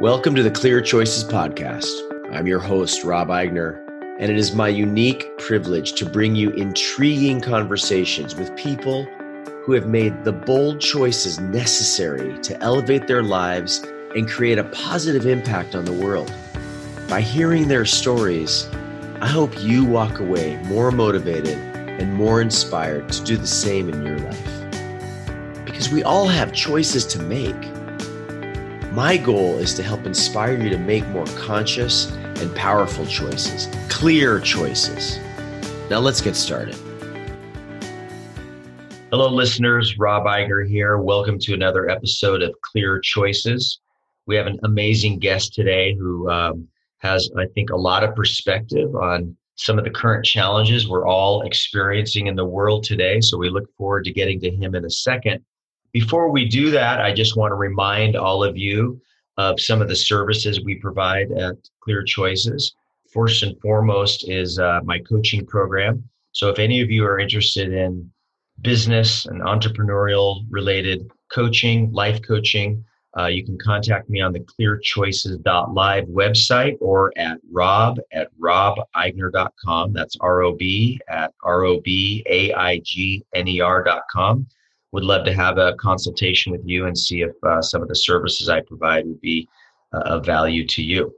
Welcome to the Clear Choices Podcast. I'm your host, Rob Aigner, and it is my unique privilege to bring you intriguing conversations with people who have made the bold choices necessary to elevate their lives and create a positive impact on the world. By hearing their stories, I hope you walk away more motivated and more inspired to do the same in your life. Because we all have choices to make. My goal is to help inspire you to make more conscious and powerful choices, clear choices. Now let's get started. Hello, listeners. Rob Aigner here. Welcome to another episode of Clear Choices. We have an amazing guest today who um, has, I think, a lot of perspective on some of the current challenges we're all experiencing in the world today. So we look forward to getting to him in a second. Before we do that, I just want to remind all of you of some of the services we provide at Clear Choices. First and foremost is uh, my coaching program. So if any of you are interested in business and entrepreneurial related coaching, life coaching, uh, you can contact me on the clearchoices.live website or at rob at robaigner.com. That's R O B at R O B A I G N E R.com would love to have a consultation with you and see if uh, some of the services I provide would be uh, of value to you.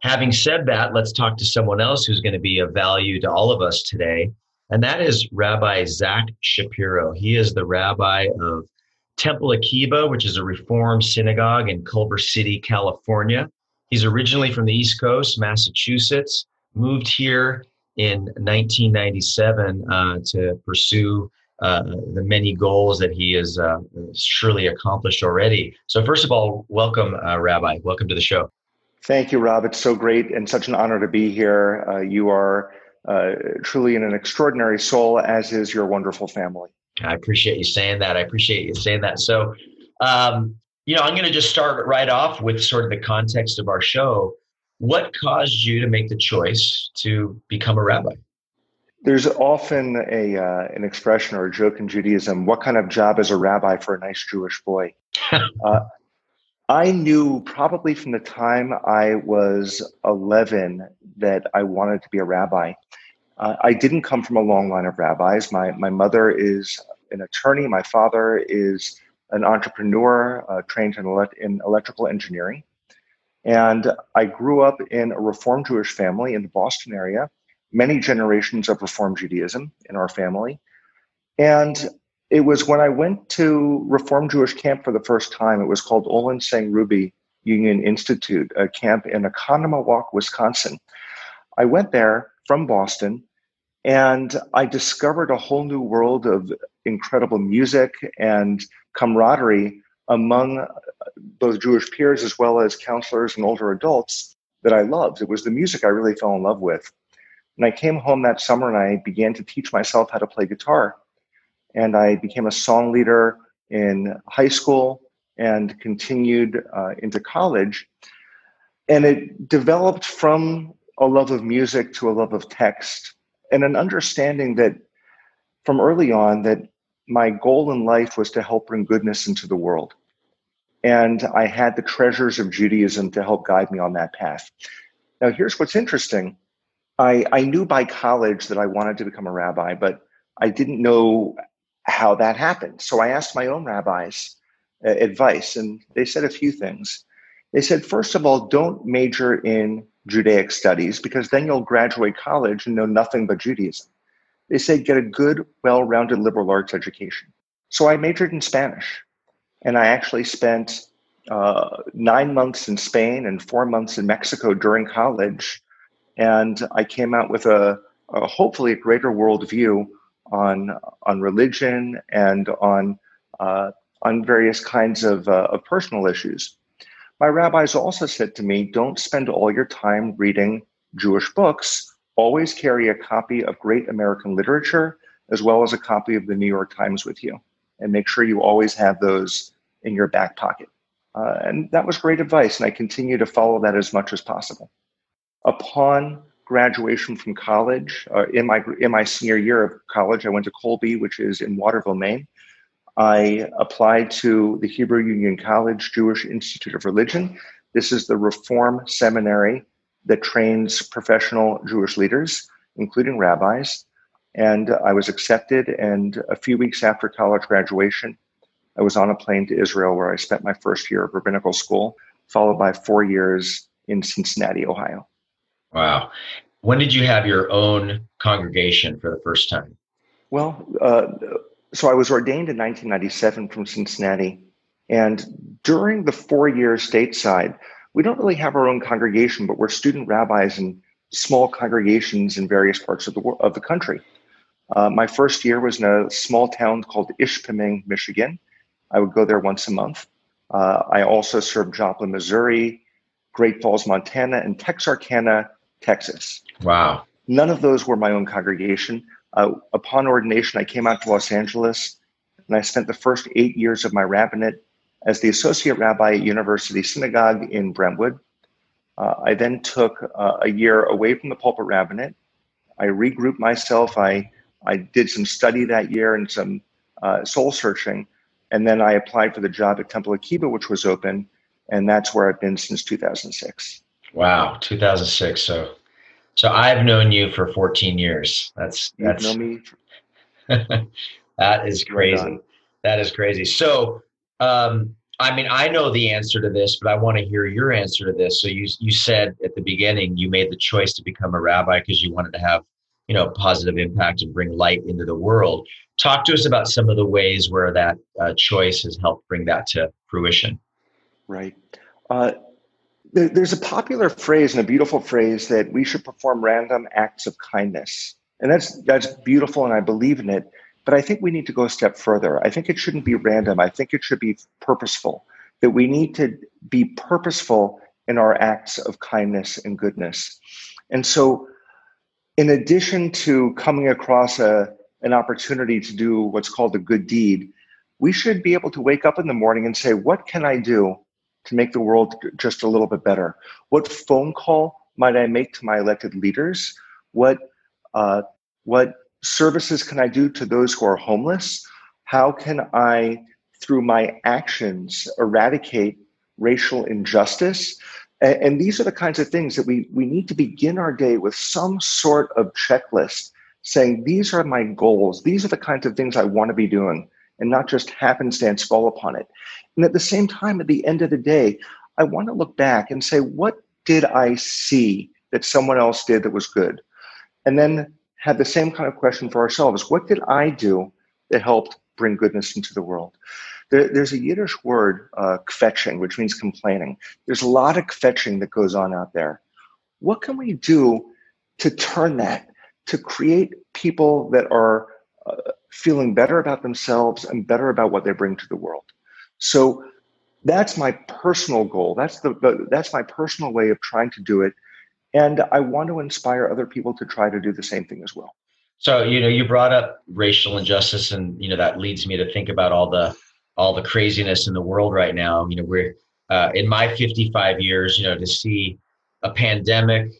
Having said that, let's talk to someone else who's going to be of value to all of us today, and that is Rabbi Zach Shapiro. He is the rabbi of Temple Akiba, which is a Reform synagogue in Culver City, California. He's originally from the East Coast, Massachusetts, moved here in 1997 uh, to pursue uh, the many goals that he has uh, surely accomplished already. So, first of all, welcome, uh, Rabbi. Welcome to the show. Thank you, Rob. It's so great and such an honor to be here. Uh, you are uh, truly an extraordinary soul, as is your wonderful family. I appreciate you saying that. I appreciate you saying that. So, um, you know, I'm going to just start right off with sort of the context of our show. What caused you to make the choice to become a rabbi? There's often a uh, an expression or a joke in Judaism. What kind of job is a rabbi for a nice Jewish boy? uh, I knew probably from the time I was 11 that I wanted to be a rabbi. Uh, I didn't come from a long line of rabbis. My my mother is an attorney. My father is an entrepreneur uh, trained in, in electrical engineering. And I grew up in a Reform Jewish family in the Boston area many generations of Reform Judaism in our family. And it was when I went to Reform Jewish camp for the first time, it was called Olin Sang Ruby Union Institute, a camp in Oconomowoc, Wisconsin. I went there from Boston and I discovered a whole new world of incredible music and camaraderie among both Jewish peers as well as counselors and older adults that I loved. It was the music I really fell in love with. And I came home that summer and I began to teach myself how to play guitar. And I became a song leader in high school and continued uh, into college. And it developed from a love of music to a love of text and an understanding that from early on that my goal in life was to help bring goodness into the world. And I had the treasures of Judaism to help guide me on that path. Now, here's what's interesting I, I knew by college that I wanted to become a rabbi, but I didn't know how that happened. So I asked my own rabbis uh, advice, and they said a few things. They said, first of all, don't major in Judaic studies because then you'll graduate college and know nothing but Judaism. They said, get a good, well rounded liberal arts education. So I majored in Spanish, and I actually spent uh, nine months in Spain and four months in Mexico during college and I came out with a, a hopefully a greater worldview on on religion and on uh, on various kinds of, uh, of personal issues. My rabbis also said to me, "Don't spend all your time reading Jewish books. Always carry a copy of great American literature as well as a copy of the New York Times with you, and make sure you always have those in your back pocket." Uh, and that was great advice, and I continue to follow that as much as possible upon graduation from college, uh, in my in my senior year of college, I went to Colby, which is in Waterville, Maine. I applied to the Hebrew Union College Jewish Institute of Religion, This is the Reform Seminary that trains professional Jewish leaders, including rabbis. And I was accepted. And a few weeks after college graduation, I was on a plane to Israel where I spent my first year of rabbinical school, followed by four years in Cincinnati, Ohio. Wow. When did you have your own congregation for the first time? Well, uh, so I was ordained in 1997 from Cincinnati. And during the four years stateside, we don't really have our own congregation, but we're student rabbis in small congregations in various parts of the, of the country. Uh, my first year was in a small town called Ishpeming, Michigan. I would go there once a month. Uh, I also served Joplin, Missouri, Great Falls, Montana, and Texarkana, Texas. Wow. None of those were my own congregation. Uh, upon ordination, I came out to Los Angeles and I spent the first eight years of my rabbinate as the associate rabbi at University Synagogue in Brentwood. Uh, I then took uh, a year away from the pulpit rabbinate. I regrouped myself. I, I did some study that year and some uh, soul searching. And then I applied for the job at Temple Akiba, which was open. And that's where I've been since 2006. Wow, 2006. So, so I've known you for 14 years. That's that's You've known me. That is crazy. That is crazy. So, um, I mean, I know the answer to this, but I want to hear your answer to this. So you you said at the beginning you made the choice to become a rabbi because you wanted to have, you know, a positive impact and bring light into the world. Talk to us about some of the ways where that uh, choice has helped bring that to fruition. Right. Uh, there's a popular phrase and a beautiful phrase that we should perform random acts of kindness, and that's that's beautiful, and I believe in it. But I think we need to go a step further. I think it shouldn't be random. I think it should be purposeful. That we need to be purposeful in our acts of kindness and goodness. And so, in addition to coming across a, an opportunity to do what's called a good deed, we should be able to wake up in the morning and say, What can I do to make the world just a little bit better? What phone call might I make to my elected leaders? What uh, what services can I do to those who are homeless? How can I, through my actions, eradicate racial injustice? And, and these are the kinds of things that we, we need to begin our day with some sort of checklist saying, these are my goals. These are the kinds of things I want to be doing and not just happenstance fall upon it. And at the same time, at the end of the day, I want to look back and say, what did I see that someone else did that was good? And then have the same kind of question for ourselves. What did I do that helped bring goodness into the world? There, there's a Yiddish word, uh, kvetching, which means complaining. There's a lot of kvetching that goes on out there. What can we do to turn that, to create people that are uh, feeling better about themselves and better about what they bring to the world? So that's my personal goal. That's the, the that's my personal way of trying to do it and I want to inspire other people to try to do the same thing as well. So, you know, you brought up racial injustice and, you know, that leads me to think about all the, all the craziness in the world right now. You know, we're uh, in my 55 years, you know, to see a pandemic,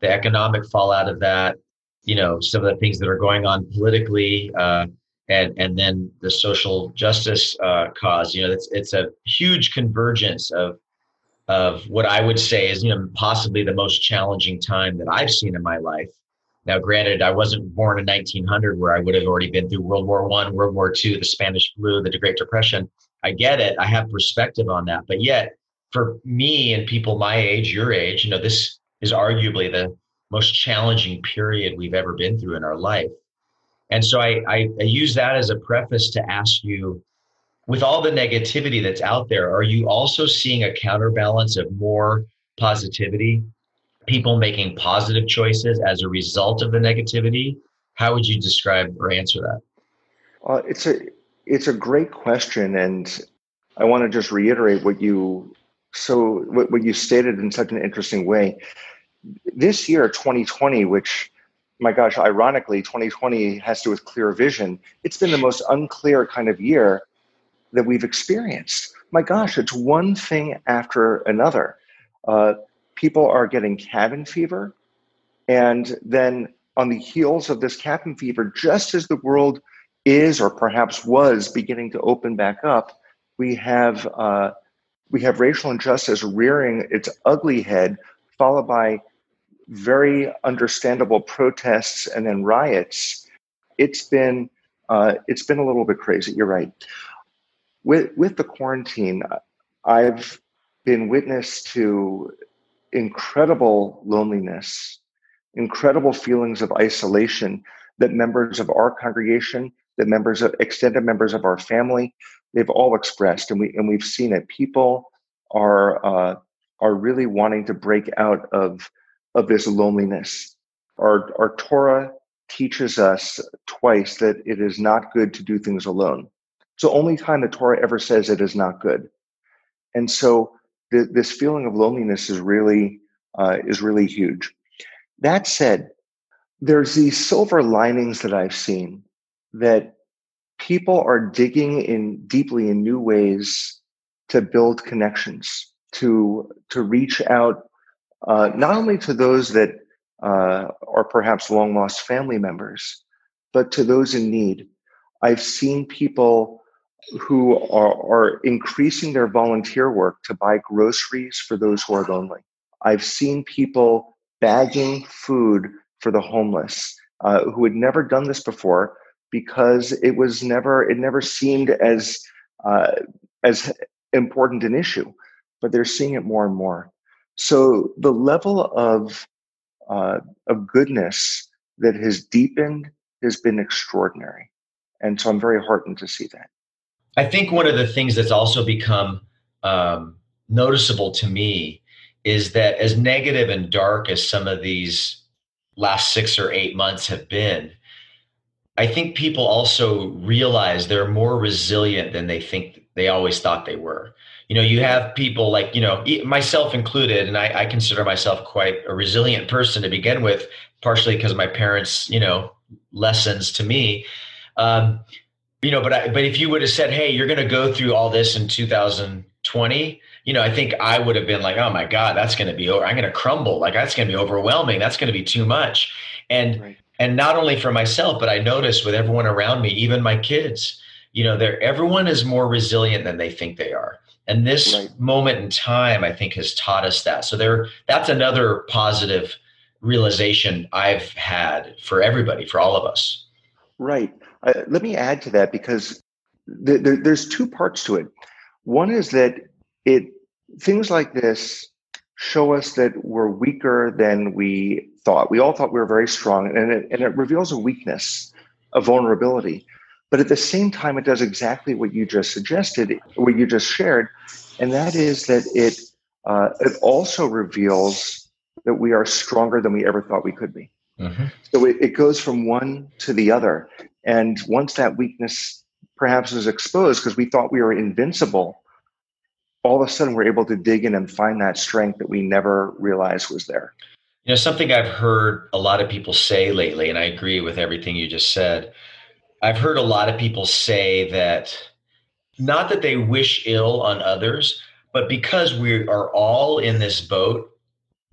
the economic fallout of that, you know, some of the things that are going on politically, uh, and and then the social justice uh, cause. You know, it's it's a huge convergence of of what I would say is, you know, possibly the most challenging time that I've seen in my life. Now, granted, I wasn't born in 1900 where I would have already been through World War One, World War Two, the Spanish flu, the Great Depression. I get it. I have perspective on that. But yet, for me and people my age, your age, you know, this is arguably the most challenging period we've ever been through in our life. And so I, I, I use that as a preface to ask you, with all the negativity that's out there, are you also seeing a counterbalance of more positivity? People making positive choices as a result of the negativity? How would you describe or answer that? Uh, it's a it's a great question, and I want to just reiterate what you so what, what you stated in such an interesting way. This year, 2020, which my gosh, ironically, 2020 has to do with clear vision. It's been the most unclear kind of year that we've experienced. My gosh, it's one thing after another. Uh, people are getting cabin fever. And then on the heels of this cabin fever, just as the world is or perhaps was beginning to open back up, we have uh, we have racial injustice rearing its ugly head, followed by very understandable protests and then riots. It's been uh, it's been a little bit crazy. You're right. With with the quarantine, I've been witness to incredible loneliness, incredible feelings of isolation that members of our congregation, that members of extended members of our family, they've all expressed, and we and we've seen it. People are uh, are really wanting to break out of of this loneliness. Our our Torah teaches us twice that it is not good to do things alone. It's the only time the Torah ever says it is not good. And so th- this feeling of loneliness is really uh, is really huge. That said, there's these silver linings that I've seen that people are digging in deeply in new ways to build connections, to to reach out uh, not only to those that uh, are perhaps long lost family members, but to those in need. I've seen people who are, are increasing their volunteer work to buy groceries for those who are lonely. I've seen people bagging food for the homeless uh, who had never done this before because it was never it never seemed as uh, as important an issue, but they're seeing it more and more. So the level of uh, of goodness that has deepened has been extraordinary, and so I'm very heartened to see that. I think one of the things that's also become um, noticeable to me is that as negative and dark as some of these last six or eight months have been, I think people also realize they're more resilient than they think they always thought they were. You know, you have people like, you know, myself included, and I, I consider myself quite a resilient person to begin with, partially because of my parents, you know, lessons to me. Um, you know, but I, but if you would have said, "Hey, you're going to go through all this in 2020," you know, I think I would have been like, "Oh my God, that's going to be over. I'm going to crumble. Like that's going to be overwhelming. That's going to be too much." And right. and not only for myself, but I noticed with everyone around me, even my kids, you know, they're everyone is more resilient than they think they are. And this right. moment in time, I think, has taught us that. So there, that's another positive realization I've had for everybody, for all of us. Right. Uh, let me add to that because th- th- there's two parts to it. One is that it things like this show us that we're weaker than we thought. We all thought we were very strong, and it, and it reveals a weakness, a vulnerability. But at the same time, it does exactly what you just suggested, what you just shared, and that is that it uh, it also reveals that we are stronger than we ever thought we could be. Mm-hmm. So it, it goes from one to the other, and once that weakness perhaps is exposed because we thought we were invincible, all of a sudden we're able to dig in and find that strength that we never realized was there. You know, something I've heard a lot of people say lately, and I agree with everything you just said. I've heard a lot of people say that not that they wish ill on others, but because we are all in this boat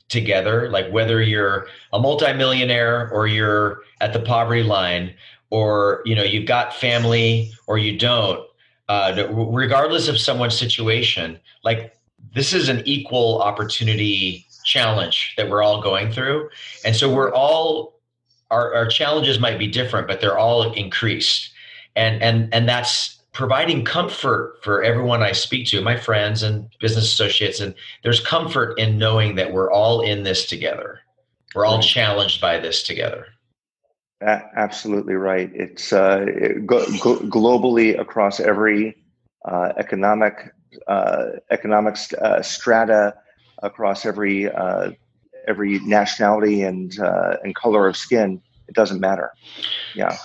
together, like whether you're a multimillionaire or you're at the poverty line, or you know you've got family or you don't uh, regardless of someone's situation like this is an equal opportunity challenge that we're all going through. And so we're all our, our challenges might be different but they're all increased. And and and that's providing comfort for everyone i speak to my friends and business associates and there's comfort in knowing that we're all in this together. We're all challenged by this together. Absolutely right. It's uh, go- go- globally across every uh, economic uh, economic uh, strata, across every uh, every nationality and uh, and color of skin. It doesn't matter. Yeah.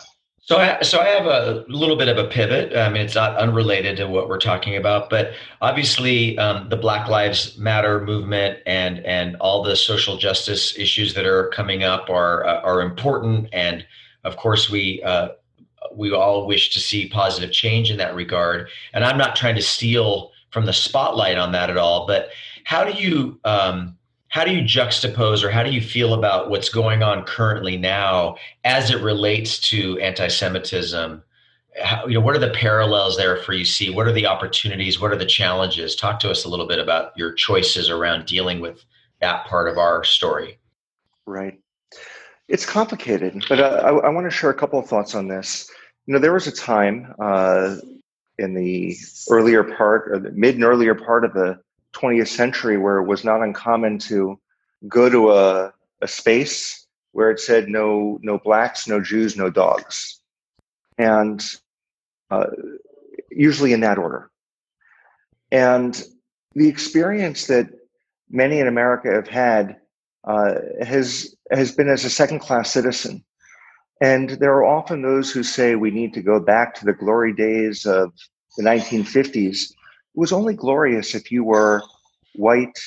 So, I, so I have a little bit of a pivot. I mean, it's not unrelated to what we're talking about, but obviously, um, the Black Lives Matter movement and and all the social justice issues that are coming up are uh, are important. And of course, we uh, we all wish to see positive change in that regard. And I'm not trying to steal from the spotlight on that at all. But how do you um, how do you juxtapose or how do you feel about what's going on currently now as it relates to anti-Semitism how, you know, what are the parallels there for you see? What are the opportunities? What are the challenges? Talk to us a little bit about your choices around dealing with that part of our story. Right. It's complicated, but uh, I, I want to share a couple of thoughts on this. You know, there was a time uh, in the earlier part, or the mid and earlier part of the 20th century, where it was not uncommon to go to a, a space where it said no, no blacks, no Jews, no dogs, and uh, usually in that order. And the experience that many in America have had uh, has has been as a second class citizen. And there are often those who say we need to go back to the glory days of the 1950s. It was only glorious if you were white,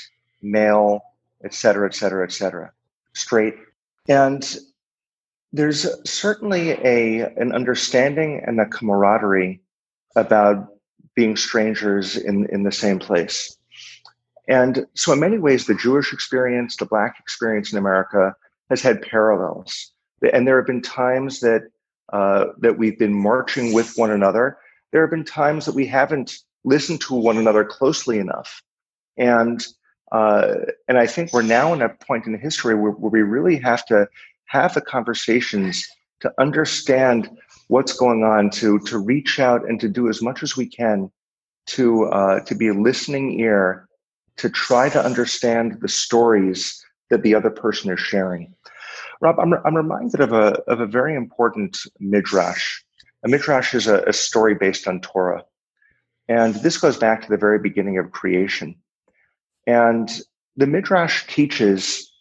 male, et cetera, et cetera, et cetera, straight. And there's certainly a an understanding and a camaraderie about being strangers in, in the same place. And so, in many ways, the Jewish experience, the Black experience in America has had parallels. And there have been times that uh, that we've been marching with one another. There have been times that we haven't listened to one another closely enough. And uh, and I think we're now in a point in history where, where we really have to have the conversations to understand what's going on, to to reach out and to do as much as we can to uh, to be a listening ear to try to understand the stories that the other person is sharing. Rob, I'm, I'm reminded of a, of a very important midrash. A midrash is a, a story based on Torah. And this goes back to the very beginning of creation. And the midrash teaches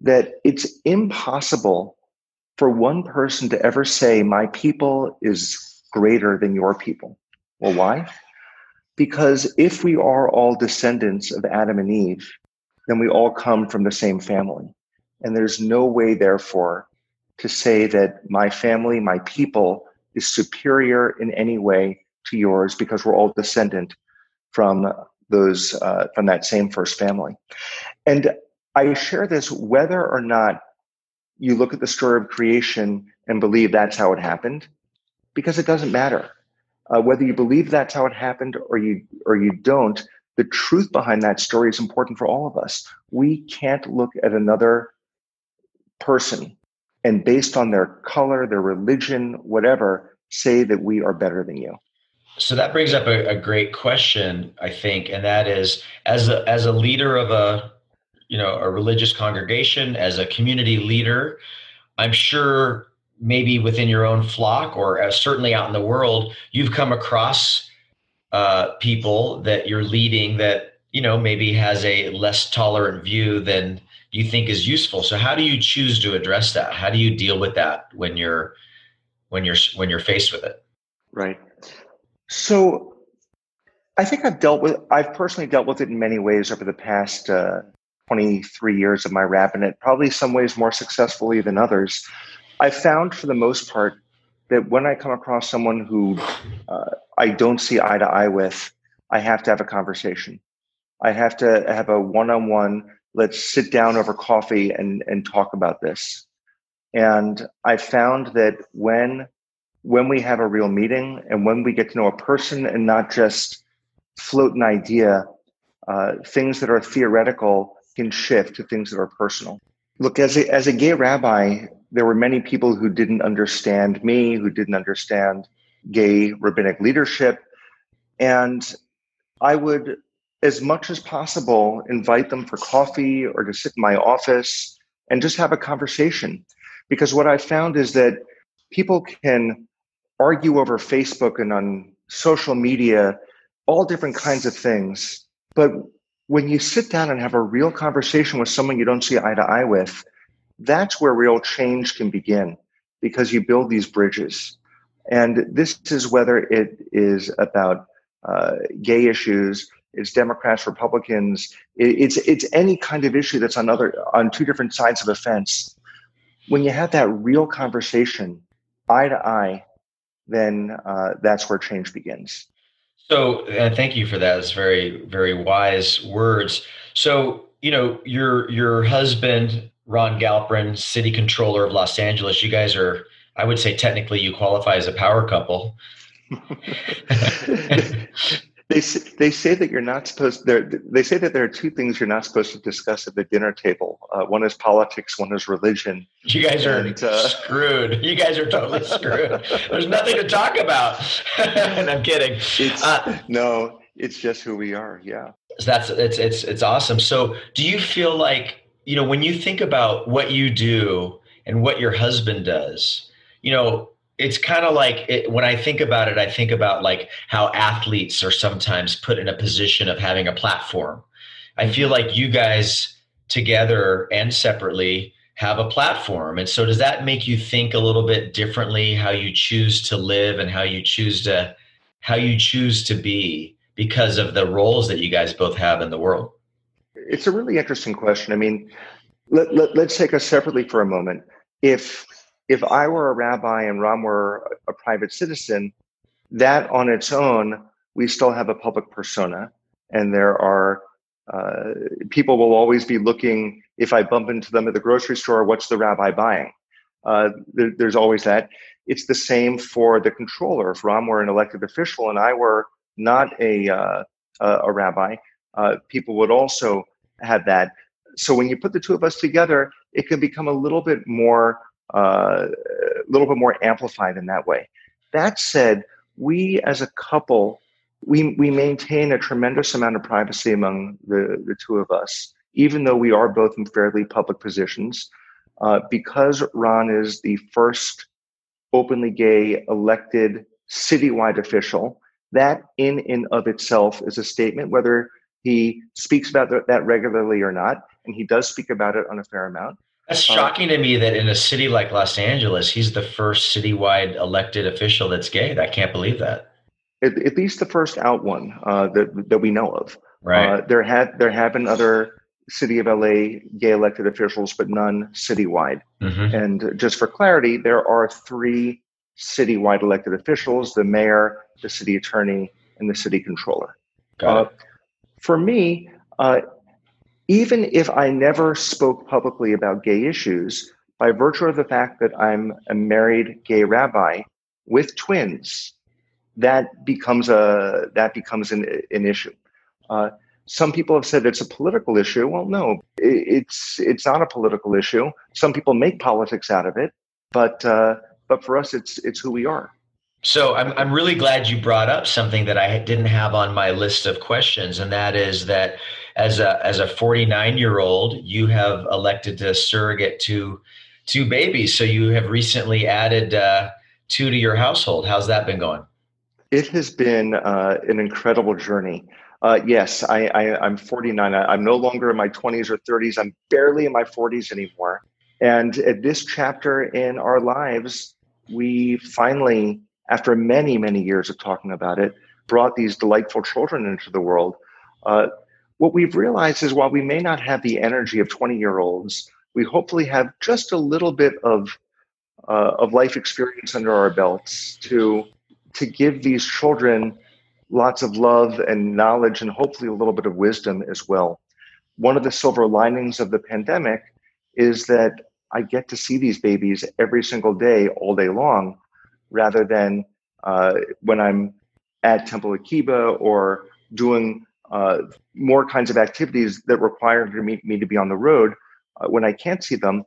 that it's impossible for one person to ever say, My people is greater than your people. Well, why? Because if we are all descendants of Adam and Eve, then we all come from the same family. And there's no way, therefore, to say that my family, my people, is superior in any way to yours because we're all descendant from those uh, from that same first family. And I share this whether or not you look at the story of creation and believe that's how it happened, because it doesn't matter. Uh, whether you believe that's how it happened or you or you don't, the truth behind that story is important for all of us. We can't look at another person and based on their color, their religion, whatever, say that we are better than you. So that brings up a, a great question, I think, and that is as a as a leader of a you know a religious congregation, as a community leader, I'm sure maybe within your own flock or uh, certainly out in the world, you've come across uh, people that you're leading that you know maybe has a less tolerant view than you think is useful. So how do you choose to address that? How do you deal with that when you're when you're when you're faced with it? Right. So I think I've dealt with I've personally dealt with it in many ways over the past uh, 23 years of my rabbinate, probably some ways more successfully than others. I found for the most part that when I come across someone who uh, I don't see eye to eye with, I have to have a conversation. I have to have a one on one let's sit down over coffee and, and talk about this. And I found that when when we have a real meeting and when we get to know a person and not just float an idea, uh, things that are theoretical can shift to things that are personal. Look, as a, as a gay rabbi, there were many people who didn't understand me, who didn't understand gay rabbinic leadership. And I would as much as possible, invite them for coffee or to sit in my office and just have a conversation. Because what I found is that people can argue over Facebook and on social media, all different kinds of things. But when you sit down and have a real conversation with someone you don't see eye to eye with, that's where real change can begin because you build these bridges. And this is whether it is about uh, gay issues, it's Democrats, Republicans. It's it's any kind of issue that's on other on two different sides of a fence. When you have that real conversation, eye to eye, then uh, that's where change begins. So, thank you for that. It's very very wise words. So, you know, your your husband Ron Galperin, city controller of Los Angeles. You guys are, I would say, technically, you qualify as a power couple. they they say that you're not supposed. They say that there are two things you're not supposed to discuss at the dinner table. Uh, one is politics. One is religion. You guys are and, uh, screwed. You guys are totally screwed. There's nothing to talk about. and I'm kidding. It's, uh, no, it's just who we are. Yeah. That's it's it's it's awesome. So, do you feel like you know when you think about what you do and what your husband does? You know, it's kind of like it, when I think about it, I think about like how athletes are sometimes put in a position of having a platform. I feel mm-hmm. like you guys together and separately have a platform. And so does that make you think a little bit differently how you choose to live and how you choose to how you choose to be because of the roles that you guys both have in the world? It's a really interesting question. I mean, let, let, let's take us separately for a moment. If if I were a rabbi and Ron were a private citizen, that on its own, we still have a public persona. And there are uh, people will always be looking, if I bump into them at the grocery store, what's the rabbi buying? Uh, there, there's always that. It's the same for the controller. If Ron were an elected official and I were not a, uh, a rabbi, uh, people would also have that. So when you put the two of us together, it can become a little bit more a little bit more amplified in that way. That said, we as a couple, we, we maintain a tremendous amount of privacy among the, the two of us, even though we are both in fairly public positions. Uh, because Ron is the first openly gay elected citywide official, that in and of itself is a statement, whether he speaks about that regularly or not, and he does speak about it on a fair amount. That's shocking to me that in a city like Los Angeles, he's the first citywide elected official that's gay. I can't believe that. At, at least the first out one uh, that that we know of. Right. Uh, there had there have been other city of LA gay elected officials, but none citywide. Mm-hmm. And just for clarity, there are three citywide elected officials: the mayor, the city attorney, and the city controller. Got Uh, for me, uh, even if I never spoke publicly about gay issues, by virtue of the fact that I'm a married gay rabbi with twins, that becomes a that becomes an, an issue. Uh, some people have said it's a political issue. Well, no, it's it's not a political issue. Some people make politics out of it, but uh, but for us, it's it's who we are. So I'm I'm really glad you brought up something that I didn't have on my list of questions, and that is that as a as a 49 year old, you have elected to surrogate two two babies. So you have recently added uh, two to your household. How's that been going? It has been uh, an incredible journey. Uh, yes, I, I, am 49. I, I'm no longer in my 20s or 30s. I'm barely in my 40s anymore. And at this chapter in our lives, we finally, after many, many years of talking about it, brought these delightful children into the world. Uh, what we've realized is while we may not have the energy of 20 year olds, we hopefully have just a little bit of uh, of life experience under our belts to to give these children lots of love and knowledge and hopefully a little bit of wisdom as well. One of the silver linings of the pandemic is that I get to see these babies every single day, all day long, rather than uh, when I'm at Temple Akiba or doing uh, more kinds of activities that require me, me to be on the road uh, when I can't see them,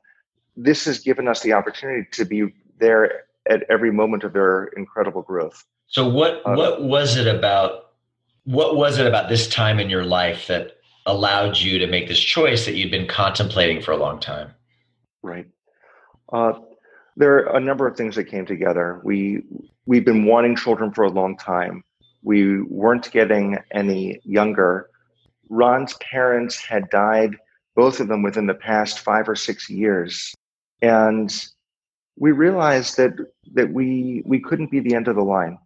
this has given us the opportunity to be there at every moment of their incredible growth. So what uh, what was it about what was it about this time in your life that allowed you to make this choice that you'd been contemplating for a long time? Right. Uh, there are a number of things that came together. We we've been wanting children for a long time. We weren't getting any younger. Ron's parents had died, both of them within the past five or six years. And we realized that that we we couldn't be the end of the line.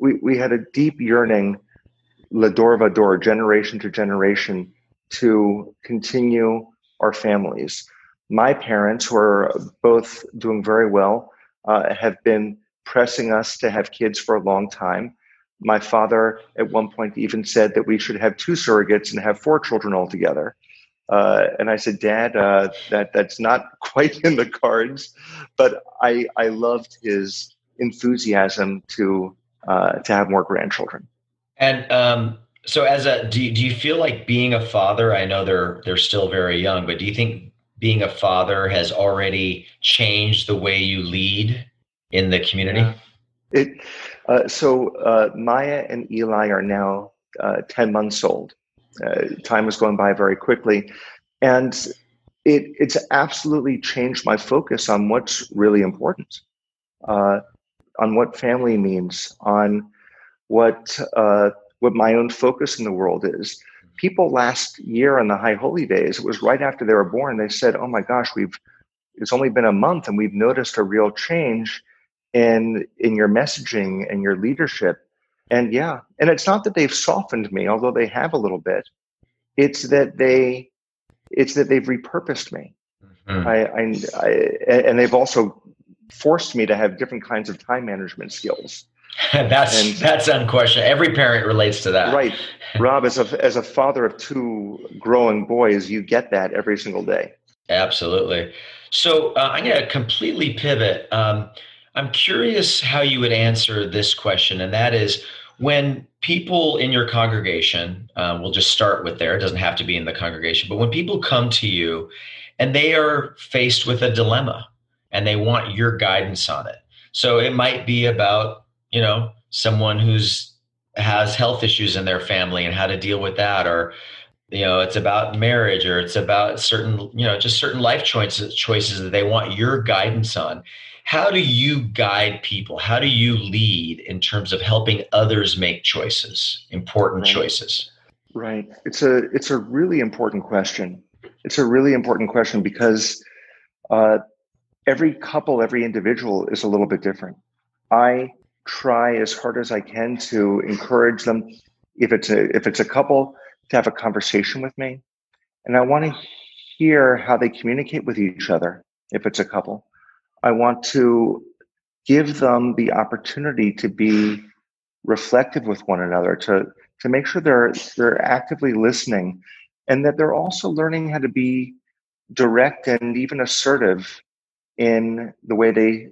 We we had a deep yearning, l'dor vador, generation to generation, to continue our families. My parents, who are both doing very well, uh, have been pressing us to have kids for a long time. My father at one point even said that we should have two surrogates and have four children altogether. Uh, and I said, Dad, uh, that that's not quite in the cards. But I I loved his enthusiasm to uh, to have more grandchildren. And um, so, as a do you, do you feel like being a father? I know they're they're still very young, but do you think being a father has already changed the way you lead in the community? Yeah. It uh, so uh, Maya and Eli are now uh, ten months old. Uh, time is going by very quickly, and it it's absolutely changed my focus on what's really important, uh, on what family means, on what what my own focus in the world is. People last year on the High Holy Days, it was right after they were born. They said, "Oh my gosh, we've it's only been a month and we've noticed a real change in in your messaging and your leadership." And yeah, and it's not that they've softened me, although they have a little bit. It's that they it's that they've repurposed me. Mm-hmm. I, I, I, and they've also forced me to have different kinds of time management skills. that's and, that's unquestioned. Every parent relates to that, right? Rob, as a as a father of two growing boys, you get that every single day. Absolutely. So uh, I'm going to completely pivot. Um, I'm curious how you would answer this question, and that is when people in your congregation, uh, we'll just start with there, it doesn't have to be in the congregation, but when people come to you and they are faced with a dilemma and they want your guidance on it. So it might be about, you know, someone who's has health issues in their family and how to deal with that or you know it's about marriage or it's about certain you know just certain life choices choices that they want your guidance on how do you guide people? How do you lead in terms of helping others make choices, important right. choices? Right. It's a it's a really important question. It's a really important question because uh, every couple, every individual is a little bit different. I try as hard as I can to encourage them. If it's a if it's a couple, to have a conversation with me, and I want to hear how they communicate with each other. If it's a couple, I want to give them the opportunity to be reflective with one another, to to make sure they're they're actively listening, and that they're also learning how to be direct and even assertive in the way they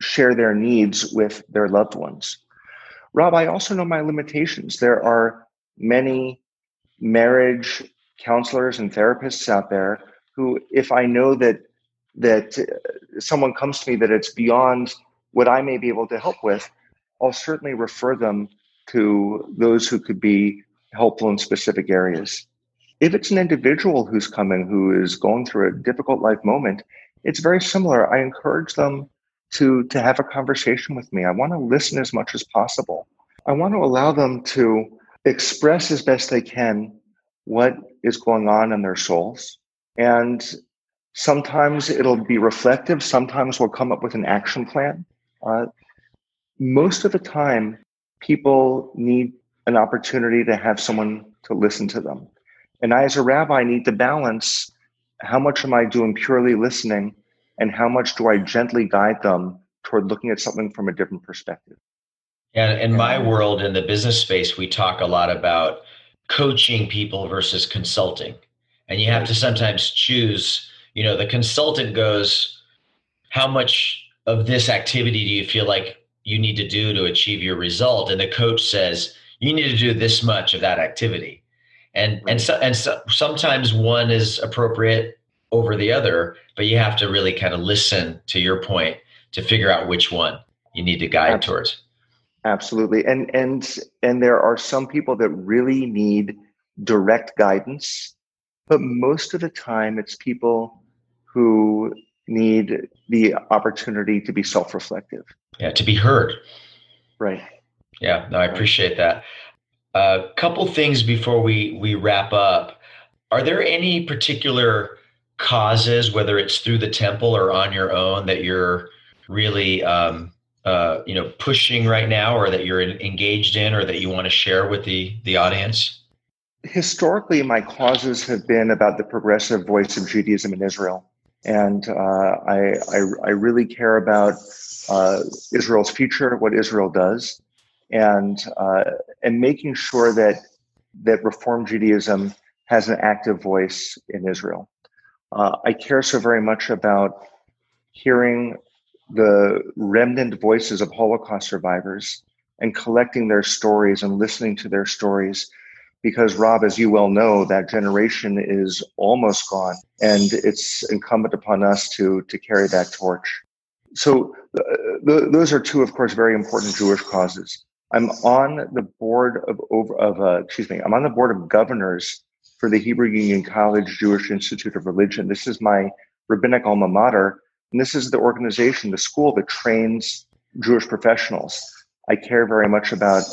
share their needs with their loved ones. Rob, I also know my limitations. There are many marriage counselors and therapists out there who, if I know that that uh, someone comes to me that it's beyond what I may be able to help with, I'll certainly refer them to those who could be helpful in specific areas. If it's an individual who's coming who is going through a difficult life moment, it's very similar. I encourage them to, to have a conversation with me. I want to listen as much as possible. I want to allow them to express as best they can what is going on in their souls and Sometimes it'll be reflective. Sometimes we'll come up with an action plan. Uh, most of the time, people need an opportunity to have someone to listen to them. And I, as a rabbi, need to balance how much am I doing purely listening and how much do I gently guide them toward looking at something from a different perspective. And in my world, in the business space, we talk a lot about coaching people versus consulting. And you have to sometimes choose you know the consultant goes how much of this activity do you feel like you need to do to achieve your result? And the coach says you need to do this much of that activity. And and so and so, sometimes one is appropriate over the other but you have to really kind of listen to your point to figure out which one you need to guide absolutely. towards. absolutely. And and and there are some people that really need direct guidance but most of the time it's people who need the opportunity to be self-reflective. Yeah, to be heard. Right. Yeah, no, I appreciate that. A uh, couple things before we we wrap up. Are there any particular causes, whether it's through the temple or on your own, that you're really um, uh, you know pushing right now, or that you're engaged in, or that you want to share with the the audience? Historically, my causes have been about the progressive voice of Judaism in Israel and uh, I, I, I really care about uh, Israel's future, what Israel does, and uh, and making sure that that Reform Judaism has an active voice in Israel. Uh, I care so very much about hearing the remnant voices of Holocaust survivors and collecting their stories and listening to their stories. Because, Rob, as you well know, that generation is almost gone, and it's incumbent upon us to, to carry that torch. So, uh, th- those are two, of course, very important Jewish causes. I'm on the board of, over of uh, excuse me, I'm on the board of governors for the Hebrew Union College Jewish Institute of Religion. This is my rabbinic alma mater, and this is the organization, the school that trains Jewish professionals. I care very much about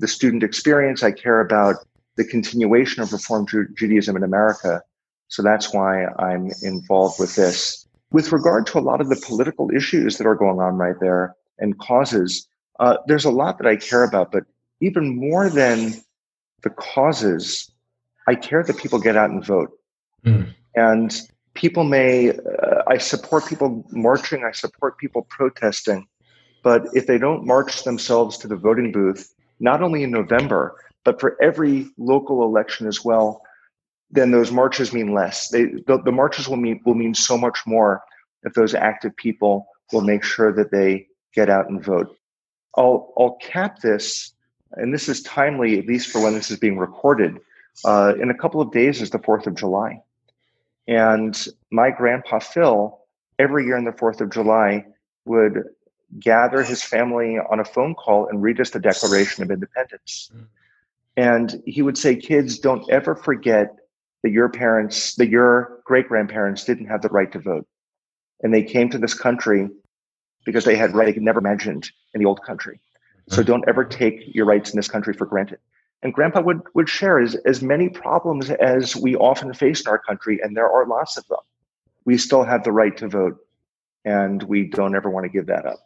the student experience. I care about the continuation of Reform Judaism in America. So that's why I'm involved with this. With regard to a lot of the political issues that are going on right there and causes, uh, there's a lot that I care about, but even more than the causes, I care that people get out and vote. Mm. And people may, uh, I support people marching, I support people protesting, but if they don't march themselves to the voting booth, not only in November, but for every local election as well, then those marches mean less. They, the, the marches will mean will mean so much more if those active people will make sure that they get out and vote. I'll I'll cap this, and this is timely, at least for when this is being recorded. Uh, in a couple of days is the Fourth of July, and my grandpa Phil every year on the Fourth of July would gather his family on a phone call and read us the Declaration of Independence. Mm. And he would say, kids, don't ever forget that your parents, that your great grandparents didn't have the right to vote. And they came to this country because they had right they could never imagined in the old country. So mm. don't ever take your rights in this country for granted. And grandpa would, would share as, as many problems as we often face in our country, and there are lots of them. We still have the right to vote, and we don't ever want to give that up.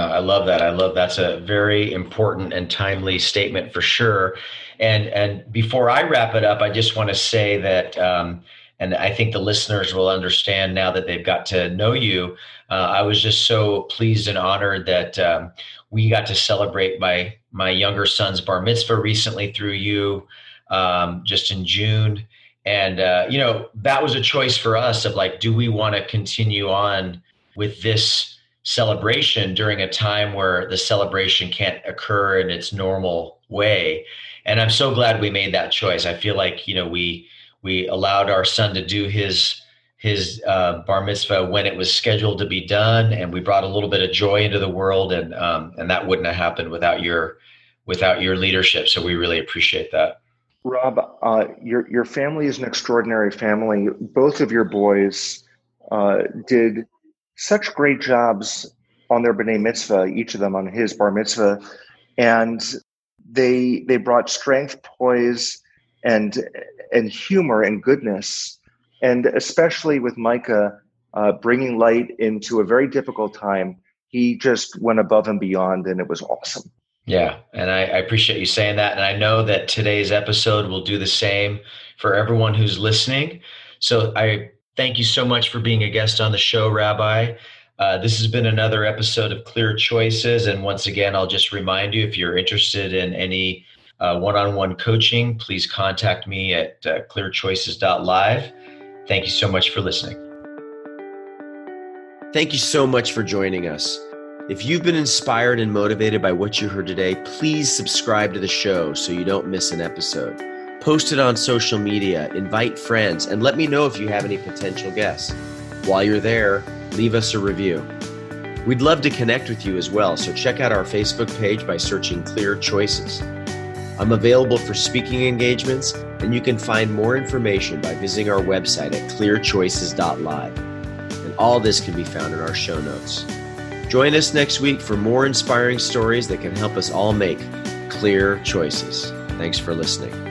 I love that. I love that's a very important and timely statement for sure. And and before I wrap it up, I just want to say that, um, and I think the listeners will understand now that they've got to know you. Uh, I was just so pleased and honored that um, we got to celebrate my my younger son's bar mitzvah recently through you, um, just in June. And uh, you know that was a choice for us of like, do we want to continue on with this? Celebration during a time where the celebration can't occur in its normal way. And i'm so glad we made that choice. I feel like you know we we allowed our son to do his his uh, bar mitzvah when it was scheduled to be done and we brought a little bit of joy into the world and um, and that wouldn't have happened without your without your leadership. So we really appreciate that. Rob uh, your your family is an extraordinary family. Both of your boys uh, did such great jobs on their b'nai mitzvah, each of them on his bar mitzvah, and they they brought strength, poise, and and humor and goodness, and especially with Micah uh, bringing light into a very difficult time. He just went above and beyond, and it was awesome. Yeah, and I, I appreciate you saying that, and I know that today's episode will do the same for everyone who's listening. So I Thank you so much for being a guest on the show, Rabbi. Uh, this has been another episode of Clear Choices. And once again, I'll just remind you if you're interested in any one on one coaching, please contact me at uh, clearchoices.live. Thank you so much for listening. Thank you so much for joining us. If you've been inspired and motivated by what you heard today, please subscribe to the show so you don't miss an episode. Post it on social media, invite friends, and let me know if you have any potential guests. While you're there, leave us a review. We'd love to connect with you as well, so check out our Facebook page by searching Clear Choices. I'm available for speaking engagements, and you can find more information by visiting our website at clearchoices.live. And all this can be found in our show notes. Join us next week for more inspiring stories that can help us all make clear choices. Thanks for listening.